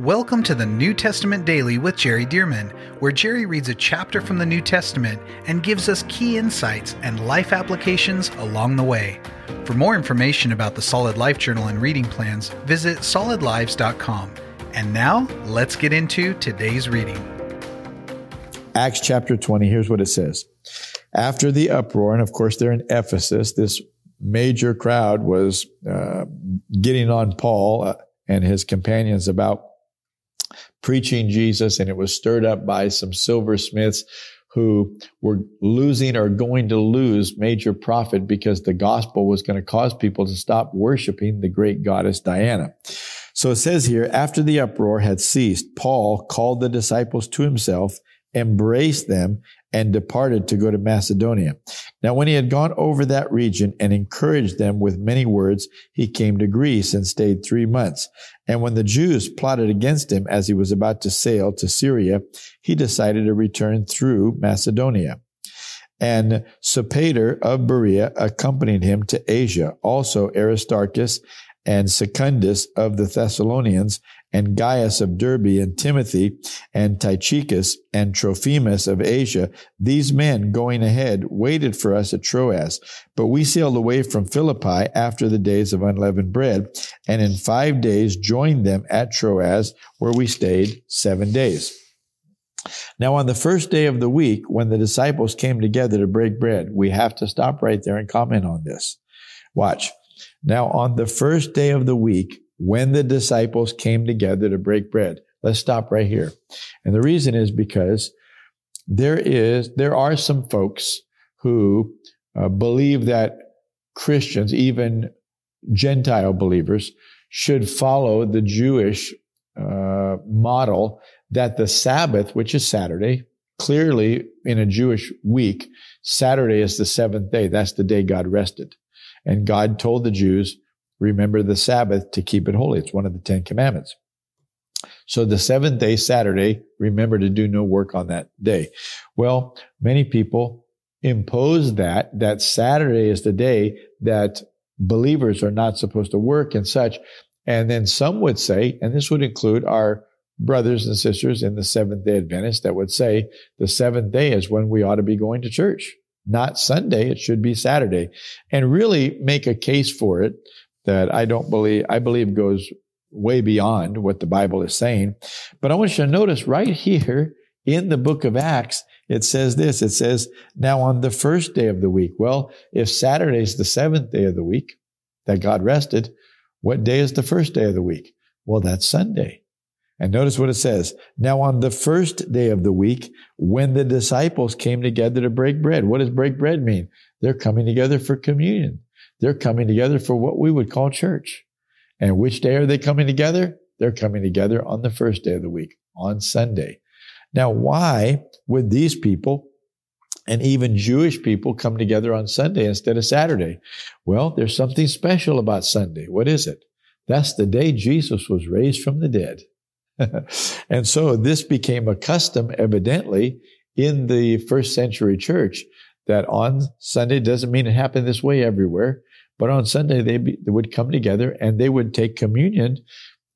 Welcome to the New Testament Daily with Jerry Dirmann, where Jerry reads a chapter from the New Testament and gives us key insights and life applications along the way. For more information about the Solid Life Journal and reading plans, visit solidlives.com. And now, let's get into today's reading. Acts chapter 20, here's what it says. After the uproar, and of course they're in Ephesus, this major crowd was uh, getting on Paul uh, and his companions about preaching Jesus, and it was stirred up by some silversmiths who were losing or going to lose major profit because the gospel was going to cause people to stop worshiping the great goddess Diana. So it says here, after the uproar had ceased, Paul called the disciples to himself, embraced them, and departed to go to Macedonia. Now, when he had gone over that region and encouraged them with many words, he came to Greece and stayed three months. And when the Jews plotted against him as he was about to sail to Syria, he decided to return through Macedonia. And Sopater of Berea accompanied him to Asia, also Aristarchus and Secundus of the Thessalonians, and Gaius of Derbe, and Timothy, and Tychicus, and Trophimus of Asia, these men going ahead waited for us at Troas. But we sailed away from Philippi after the days of unleavened bread, and in five days joined them at Troas, where we stayed seven days. Now, on the first day of the week, when the disciples came together to break bread, we have to stop right there and comment on this. Watch. Now, on the first day of the week, when the disciples came together to break bread, let's stop right here. And the reason is because there is, there are some folks who uh, believe that Christians, even Gentile believers, should follow the Jewish uh, model that the Sabbath, which is Saturday, clearly in a Jewish week, Saturday is the seventh day. That's the day God rested. And God told the Jews, remember the Sabbath to keep it holy. It's one of the Ten Commandments. So the seventh day, Saturday, remember to do no work on that day. Well, many people impose that, that Saturday is the day that believers are not supposed to work and such. And then some would say, and this would include our brothers and sisters in the Seventh day Adventist that would say the seventh day is when we ought to be going to church not Sunday. It should be Saturday and really make a case for it that I don't believe, I believe goes way beyond what the Bible is saying. But I want you to notice right here in the book of Acts, it says this. It says, now on the first day of the week. Well, if Saturday is the seventh day of the week that God rested, what day is the first day of the week? Well, that's Sunday. And notice what it says. Now on the first day of the week, when the disciples came together to break bread, what does break bread mean? They're coming together for communion. They're coming together for what we would call church. And which day are they coming together? They're coming together on the first day of the week, on Sunday. Now, why would these people and even Jewish people come together on Sunday instead of Saturday? Well, there's something special about Sunday. What is it? That's the day Jesus was raised from the dead. and so this became a custom, evidently, in the first century church that on Sunday doesn't mean it happened this way everywhere, but on Sunday they, be, they would come together and they would take communion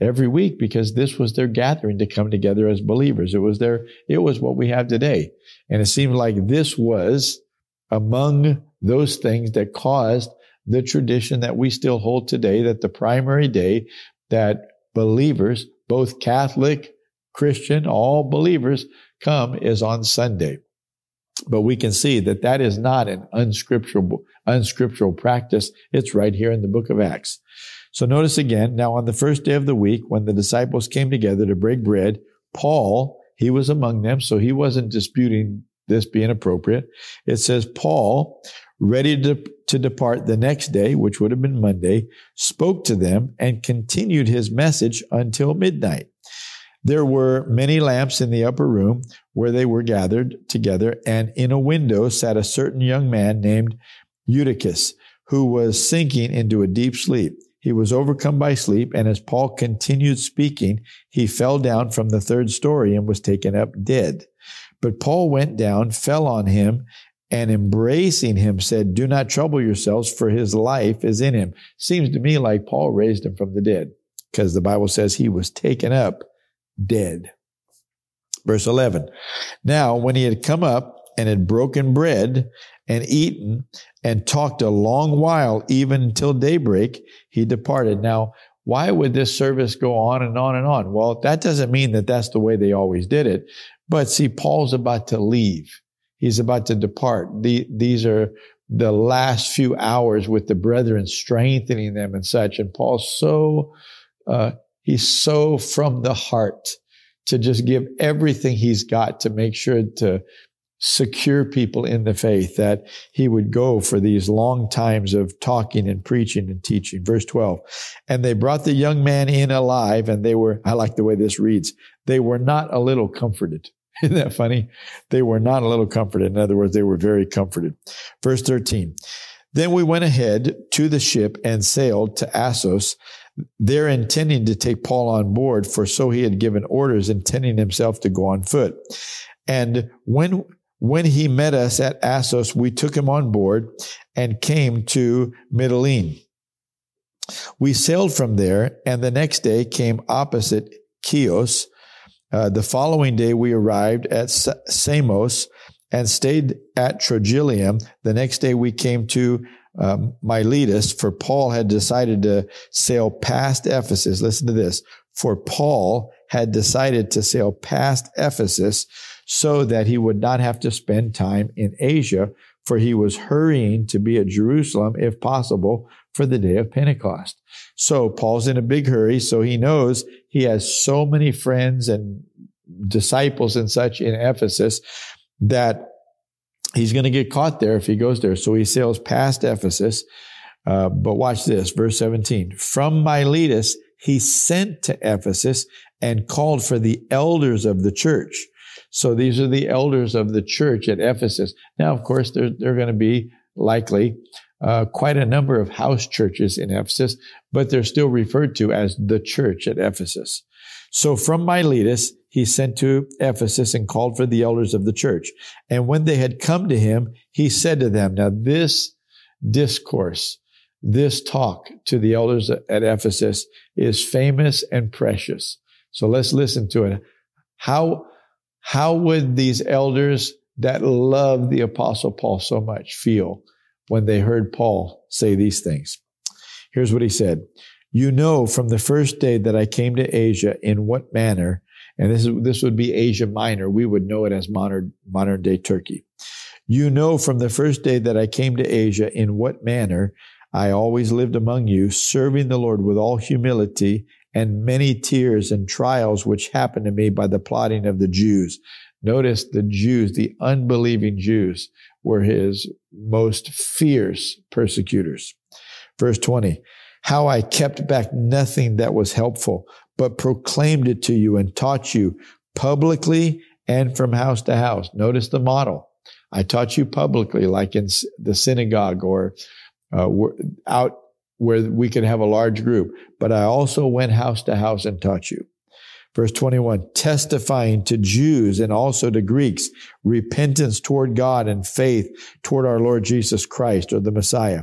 every week because this was their gathering to come together as believers. It was their, it was what we have today. And it seemed like this was among those things that caused the tradition that we still hold today that the primary day that believers both Catholic, Christian, all believers come is on Sunday. But we can see that that is not an unscriptural, unscriptural practice. It's right here in the book of Acts. So notice again, now on the first day of the week, when the disciples came together to break bread, Paul, he was among them, so he wasn't disputing this being appropriate. It says, Paul, ready to, to depart the next day, which would have been Monday, spoke to them and continued his message until midnight. There were many lamps in the upper room where they were gathered together, and in a window sat a certain young man named Eutychus, who was sinking into a deep sleep. He was overcome by sleep, and as Paul continued speaking, he fell down from the third story and was taken up dead. But Paul went down, fell on him, and embracing him said, Do not trouble yourselves, for his life is in him. Seems to me like Paul raised him from the dead, because the Bible says he was taken up dead. Verse 11. Now, when he had come up and had broken bread and eaten and talked a long while, even until daybreak, he departed. Now, why would this service go on and on and on? Well, that doesn't mean that that's the way they always did it. But see, Paul's about to leave. He's about to depart. The, these are the last few hours with the brethren, strengthening them and such. And Paul's so, uh, he's so from the heart to just give everything he's got to make sure to secure people in the faith that he would go for these long times of talking and preaching and teaching. Verse 12. And they brought the young man in alive and they were, I like the way this reads, they were not a little comforted. Isn't that funny? They were not a little comforted. In other words, they were very comforted. Verse 13. Then we went ahead to the ship and sailed to Assos, there intending to take Paul on board, for so he had given orders, intending himself to go on foot. And when when he met us at Assos, we took him on board and came to Mytilene. We sailed from there, and the next day came opposite Chios, uh, the following day, we arrived at Samos and stayed at Trogyllium. The next day, we came to um, Miletus, for Paul had decided to sail past Ephesus. Listen to this. For Paul had decided to sail past Ephesus so that he would not have to spend time in Asia, for he was hurrying to be at Jerusalem, if possible, for the day of Pentecost. So Paul's in a big hurry. So he knows he has so many friends and disciples and such in Ephesus that he's going to get caught there if he goes there. So he sails past Ephesus. Uh, but watch this, verse 17. From Miletus, he sent to Ephesus and called for the elders of the church. So these are the elders of the church at Ephesus. Now, of course, they're, they're going to be likely uh, quite a number of house churches in Ephesus, but they're still referred to as the church at Ephesus. So from Miletus, he sent to Ephesus and called for the elders of the church. And when they had come to him, he said to them, now this discourse, this talk to the elders at Ephesus is famous and precious. So let's listen to it. How, how would these elders that love the apostle Paul so much feel when they heard Paul say these things. Here's what he said. You know from the first day that I came to Asia in what manner, and this is, this would be Asia Minor. We would know it as modern, modern day Turkey. You know from the first day that I came to Asia in what manner I always lived among you, serving the Lord with all humility and many tears and trials which happened to me by the plotting of the Jews. Notice the Jews, the unbelieving Jews, were his most fierce persecutors. Verse 20, how I kept back nothing that was helpful, but proclaimed it to you and taught you publicly and from house to house. Notice the model. I taught you publicly, like in the synagogue or uh, out where we could have a large group, but I also went house to house and taught you. Verse 21, testifying to Jews and also to Greeks, repentance toward God and faith toward our Lord Jesus Christ or the Messiah.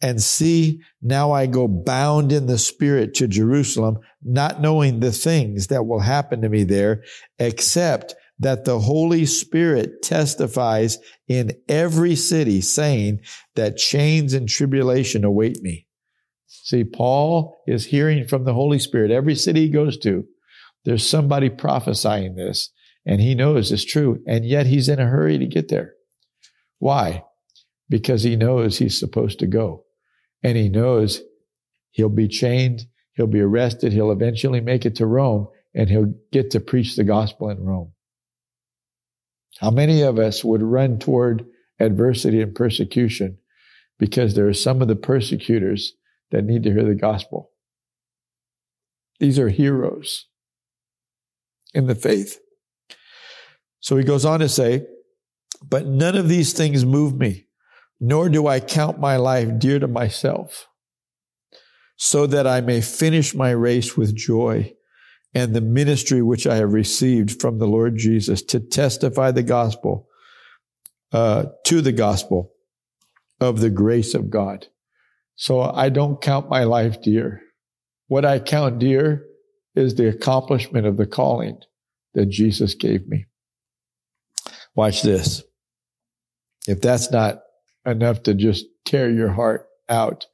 And see, now I go bound in the Spirit to Jerusalem, not knowing the things that will happen to me there, except that the Holy Spirit testifies in every city, saying that chains and tribulation await me. See, Paul is hearing from the Holy Spirit every city he goes to there's somebody prophesying this, and he knows it's true, and yet he's in a hurry to get there. Why? Because he knows he's supposed to go, and he knows he'll be chained, he'll be arrested, he'll eventually make it to Rome, and he'll get to preach the gospel in Rome. How many of us would run toward adversity and persecution because there are some of the persecutors that need to hear the gospel? These are heroes in the faith. So he goes on to say, but none of these things move me, nor do I count my life dear to myself, so that I may finish my race with joy and the ministry which I have received from the Lord Jesus to testify the gospel, uh, to the gospel of the grace of God. So I don't count my life dear. What I count dear is the accomplishment of the calling that Jesus gave me. Watch this. If that's not enough to just tear your heart out,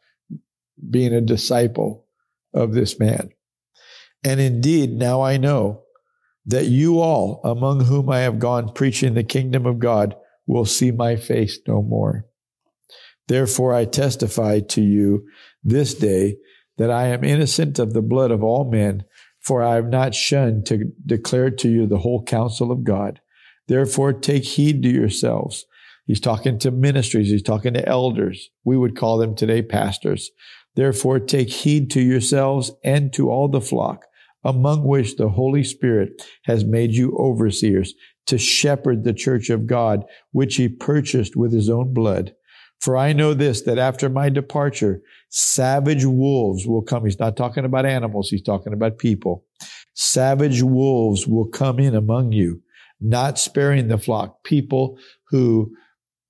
being a disciple of this man. And indeed, now I know that you all, among whom I have gone preaching the kingdom of God, will see my face no more. Therefore, I testify to you this day that I am innocent of the blood of all men, for I have not shunned to declare to you the whole counsel of God. Therefore, take heed to yourselves. He's talking to ministries. He's talking to elders. We would call them today pastors. Therefore, take heed to yourselves and to all the flock among which the Holy Spirit has made you overseers to shepherd the church of God, which he purchased with his own blood. For I know this, that after my departure, savage wolves will come. He's not talking about animals. He's talking about people. Savage wolves will come in among you, not sparing the flock. People who,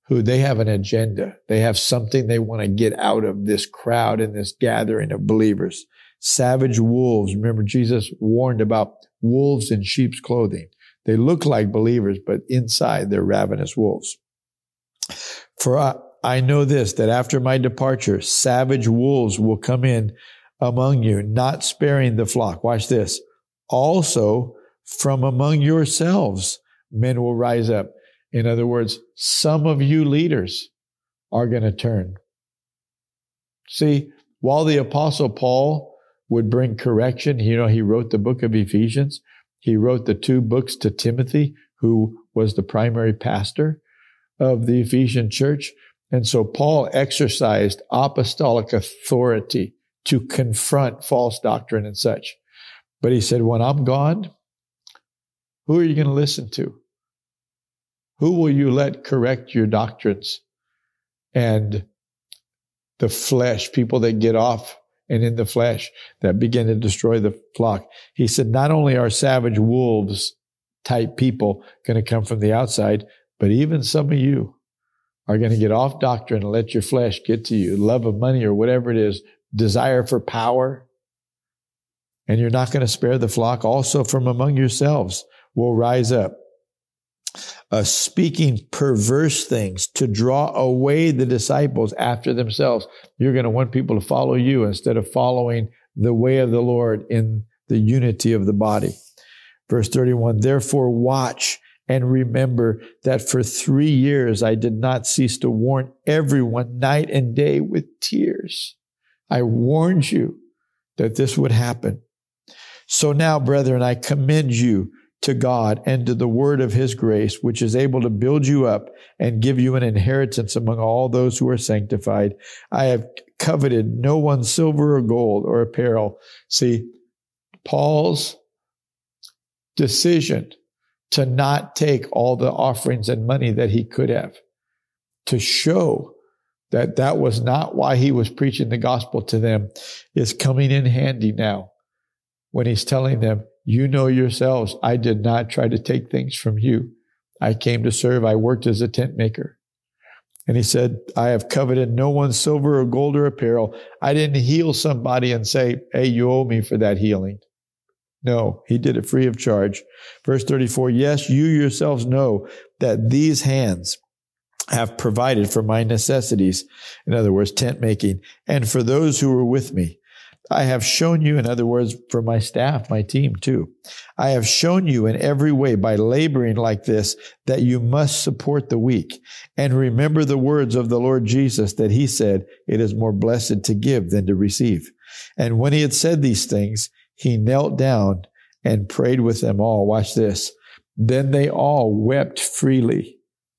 who they have an agenda. They have something they want to get out of this crowd and this gathering of believers savage wolves. Remember, Jesus warned about wolves in sheep's clothing. They look like believers, but inside they're ravenous wolves. For I, I know this, that after my departure, savage wolves will come in among you, not sparing the flock. Watch this. Also, from among yourselves, men will rise up. In other words, some of you leaders are going to turn. See, while the apostle Paul would bring correction. You know, he wrote the book of Ephesians. He wrote the two books to Timothy, who was the primary pastor of the Ephesian church. And so Paul exercised apostolic authority to confront false doctrine and such. But he said, when I'm gone, who are you going to listen to? Who will you let correct your doctrines? And the flesh, people that get off and in the flesh that begin to destroy the flock. He said, not only are savage wolves type people going to come from the outside, but even some of you are going to get off doctrine and let your flesh get to you. Love of money or whatever it is, desire for power. And you're not going to spare the flock. Also from among yourselves will rise up uh, speaking perverse things to draw away the disciples after themselves. You're going to want people to follow you instead of following the way of the Lord in the unity of the body. Verse 31 Therefore, watch and remember that for three years I did not cease to warn everyone night and day with tears. I warned you that this would happen. So now, brethren, I commend you to God and to the word of his grace, which is able to build you up and give you an inheritance among all those who are sanctified. I have coveted no one's silver or gold or apparel. See, Paul's decision to not take all the offerings and money that he could have to show that that was not why he was preaching the gospel to them is coming in handy now when he's telling them, you know yourselves, I did not try to take things from you. I came to serve. I worked as a tent maker. And he said, I have coveted no one's silver or gold or apparel. I didn't heal somebody and say, Hey, you owe me for that healing. No, he did it free of charge. Verse 34 Yes, you yourselves know that these hands have provided for my necessities. In other words, tent making, and for those who were with me. I have shown you, in other words, for my staff, my team too, I have shown you in every way by laboring like this that you must support the weak. And remember the words of the Lord Jesus that he said, it is more blessed to give than to receive. And when he had said these things, he knelt down and prayed with them all. Watch this. Then they all wept freely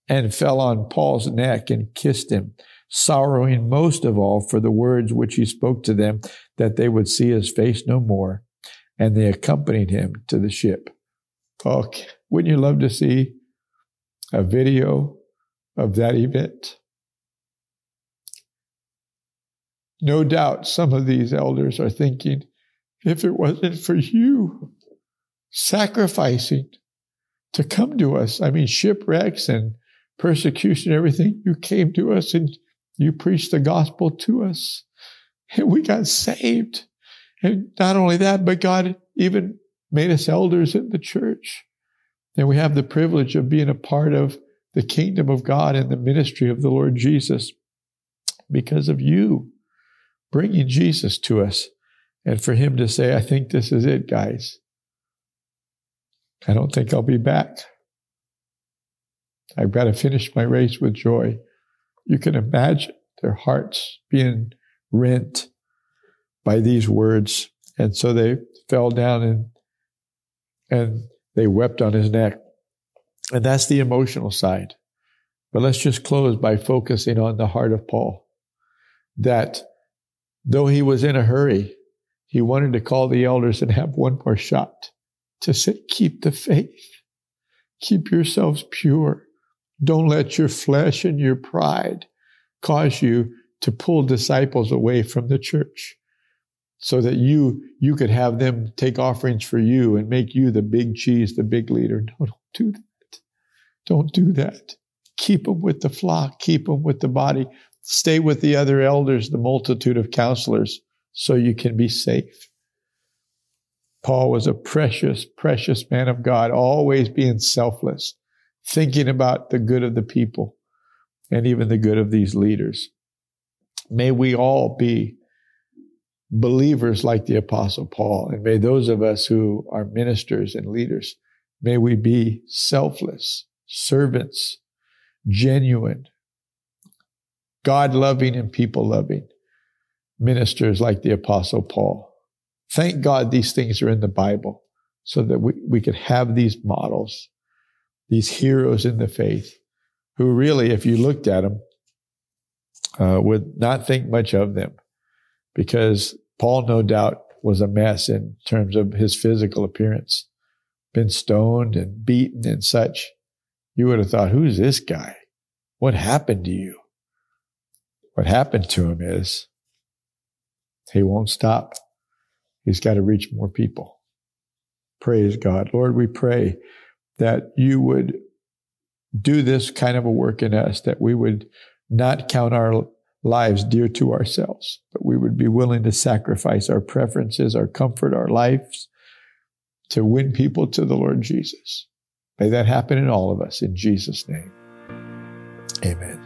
and fell on Paul's neck and kissed him sorrowing most of all for the words which he spoke to them, that they would see his face no more. And they accompanied him to the ship. Oh, wouldn't you love to see a video of that event? No doubt some of these elders are thinking, if it wasn't for you sacrificing to come to us, I mean, shipwrecks and persecution, everything, you came to us and you preached the gospel to us. And we got saved. And not only that, but God even made us elders in the church. And we have the privilege of being a part of the kingdom of God and the ministry of the Lord Jesus because of you bringing Jesus to us and for him to say, I think this is it, guys. I don't think I'll be back. I've got to finish my race with joy. You can imagine their hearts being rent by these words. And so they fell down and, and they wept on his neck. And that's the emotional side. But let's just close by focusing on the heart of Paul. That though he was in a hurry, he wanted to call the elders and have one more shot to say, keep the faith. Keep yourselves pure. Don't let your flesh and your pride cause you to pull disciples away from the church so that you you could have them take offerings for you and make you the big cheese, the big leader. No, don't do that. Don't do that. Keep them with the flock. Keep them with the body. Stay with the other elders, the multitude of counselors, so you can be safe. Paul was a precious, precious man of God, always being selfless, thinking about the good of the people and even the good of these leaders. May we all be believers like the Apostle Paul, and may those of us who are ministers and leaders, may we be selfless, servants, genuine, God loving and people loving ministers like the Apostle Paul. Thank God these things are in the Bible so that we, we could have these models, these heroes in the faith, who really, if you looked at them, uh, would not think much of them because Paul, no doubt, was a mess in terms of his physical appearance, been stoned and beaten and such. You would have thought, who's this guy? What happened to you? What happened to him is he won't stop. He's got to reach more people. Praise God. Lord, we pray that you would do this kind of a work in us, that we would not count our lives dear to ourselves, but we would be willing to sacrifice our preferences, our comfort, our lives to win people to the Lord Jesus. May that happen in all of us in Jesus' name. Amen.